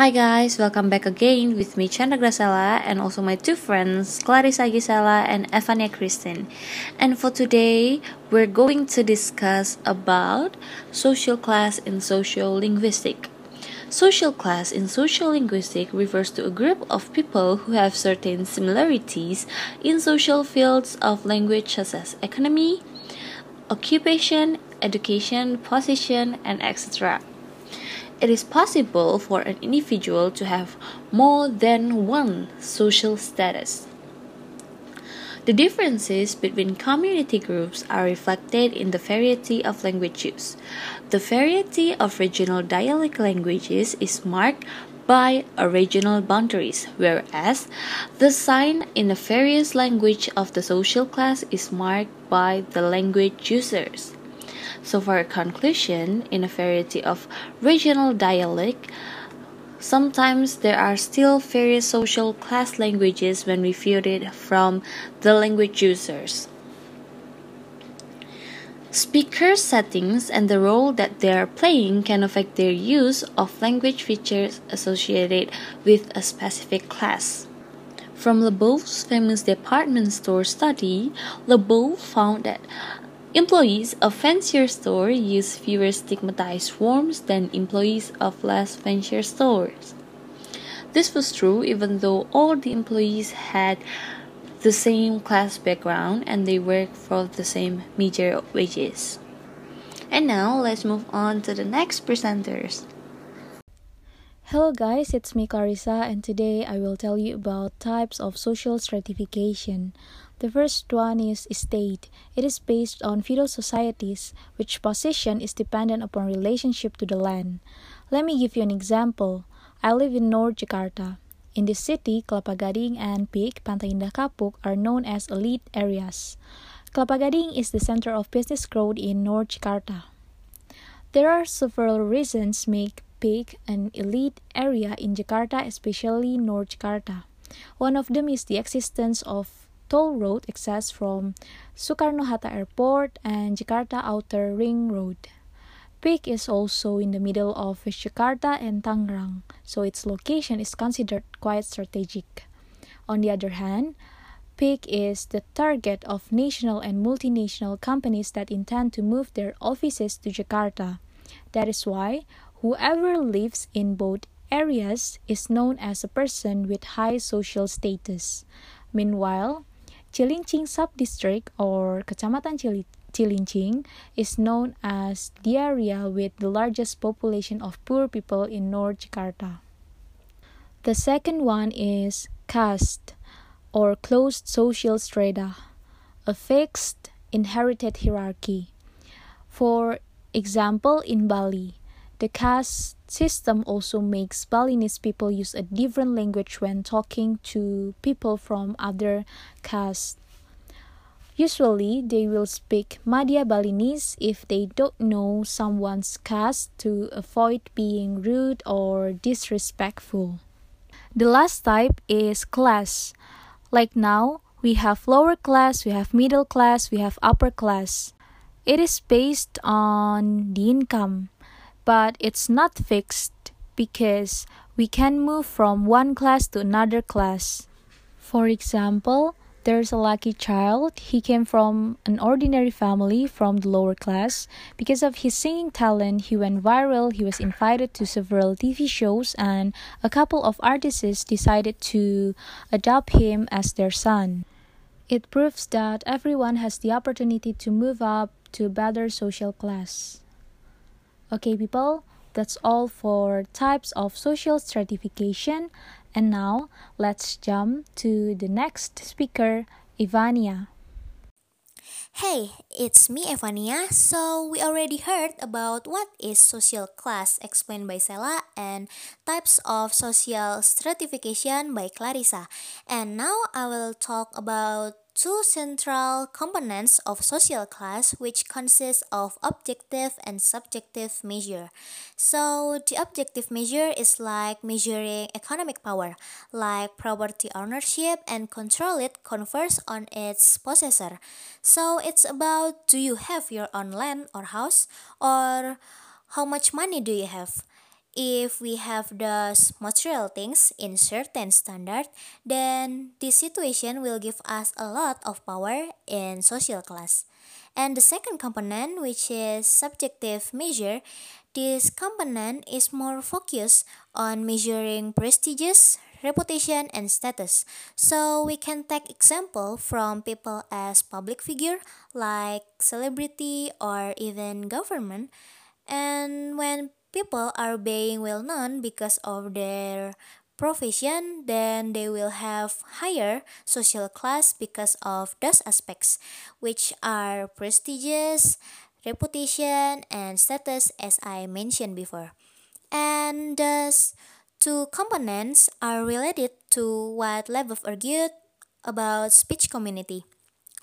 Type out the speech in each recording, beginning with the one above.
Hi guys, welcome back again with me Chandra Gracella and also my two friends Clarissa Gisela and Evania Kristen. And for today, we're going to discuss about social class in social linguistic. Social class in social linguistic refers to a group of people who have certain similarities in social fields of language such as economy, occupation, education, position, and etc. It is possible for an individual to have more than one social status. The differences between community groups are reflected in the variety of language use. The variety of regional dialect languages is marked by regional boundaries, whereas the sign in the various language of the social class is marked by the language users. So, for a conclusion, in a variety of regional dialect, sometimes there are still various social class languages when we view it from the language users. Speaker settings and the role that they are playing can affect their use of language features associated with a specific class. From Labov's famous department store study, Labov found that Employees of fancier stores use fewer stigmatized forms than employees of less fancier stores. This was true even though all the employees had the same class background and they worked for the same measure wages. And now let's move on to the next presenters. Hello guys, it's me Clarissa and today I will tell you about types of social stratification. The first one is estate. It is based on feudal societies, which position is dependent upon relationship to the land. Let me give you an example. I live in North Jakarta. In this city, Kelapa Gading and PIK, Pantai Indah Kapuk are known as elite areas. Kelapa Gading is the center of business growth in North Jakarta. There are several reasons make PIK an elite area in Jakarta, especially North Jakarta. One of them is the existence of toll road access from Soekarno-Hatta Airport and Jakarta Outer Ring Road. PIK is also in the middle of Jakarta and Tangerang, so its location is considered quite strategic. On the other hand, PIK is the target of national and multinational companies that intend to move their offices to Jakarta. That is why whoever lives in both areas is known as a person with high social status. Meanwhile, Cilincing Subdistrict or Kecamatan Cili Cilincing is known as the area with the largest population of poor people in North Jakarta. The second one is caste or closed social strata, a fixed inherited hierarchy. For example, in Bali, the caste system also makes Balinese people use a different language when talking to people from other castes. Usually, they will speak Madya Balinese if they don't know someone's caste to avoid being rude or disrespectful. The last type is class. Like now, we have lower class, we have middle class, we have upper class. It is based on the income but it's not fixed because we can move from one class to another class. For example, there's a lucky child. He came from an ordinary family from the lower class. Because of his singing talent, he went viral. He was invited to several TV shows, and a couple of artists decided to adopt him as their son. It proves that everyone has the opportunity to move up to a better social class. Okay, people, that's all for types of social stratification. And now, let's jump to the next speaker, Evania. Hey, it's me Evania. So, we already heard about what is social class explained by Cella and types of social stratification by Clarissa. And now I will talk about two central components of social class which consist of objective and subjective measure. So the objective measure is like measuring economic power, like property ownership and control it confers on its possessor. So it's about do you have your own land or house or how much money do you have? If we have those material things in certain standard, then this situation will give us a lot of power in social class. And the second component, which is subjective measure, this component is more focused on measuring prestigious, reputation, and status. So we can take example from people as public figure like celebrity or even government. And when people are being well known because of their profession, then they will have higher social class because of those aspects, which are prestigious, reputation, and status, as I mentioned before. And thus, two components are related to what Labov argued about speech community.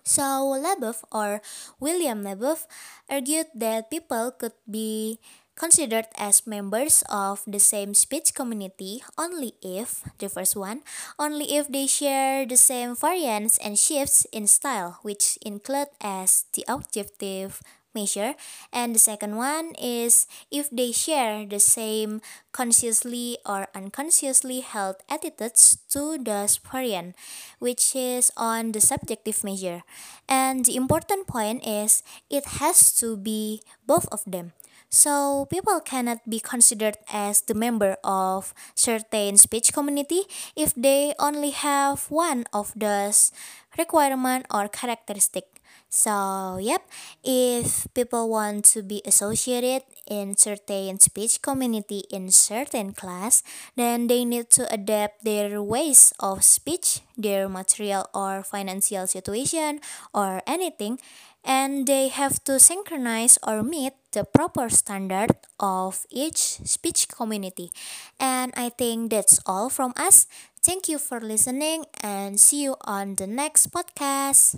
So, Labov or William Labov argued that people could be considered as members of the same speech community only if, the first one, only if they share the same variants and shifts in style, which include as the objective measure, and the second one is if they share the same consciously or unconsciously held attitudes to the variant, which is on the subjective measure. And the important point is it has to be both of them. So people cannot be considered as the member of certain speech community if they only have one of those requirement or characteristic. So, yep, if people want to be associated in certain speech community in certain class, then they need to adapt their ways of speech, their material or financial situation or anything, and they have to synchronize or meet the proper standard of each speech community. And I think that's all from us. Thank you for listening and see you on the next podcast.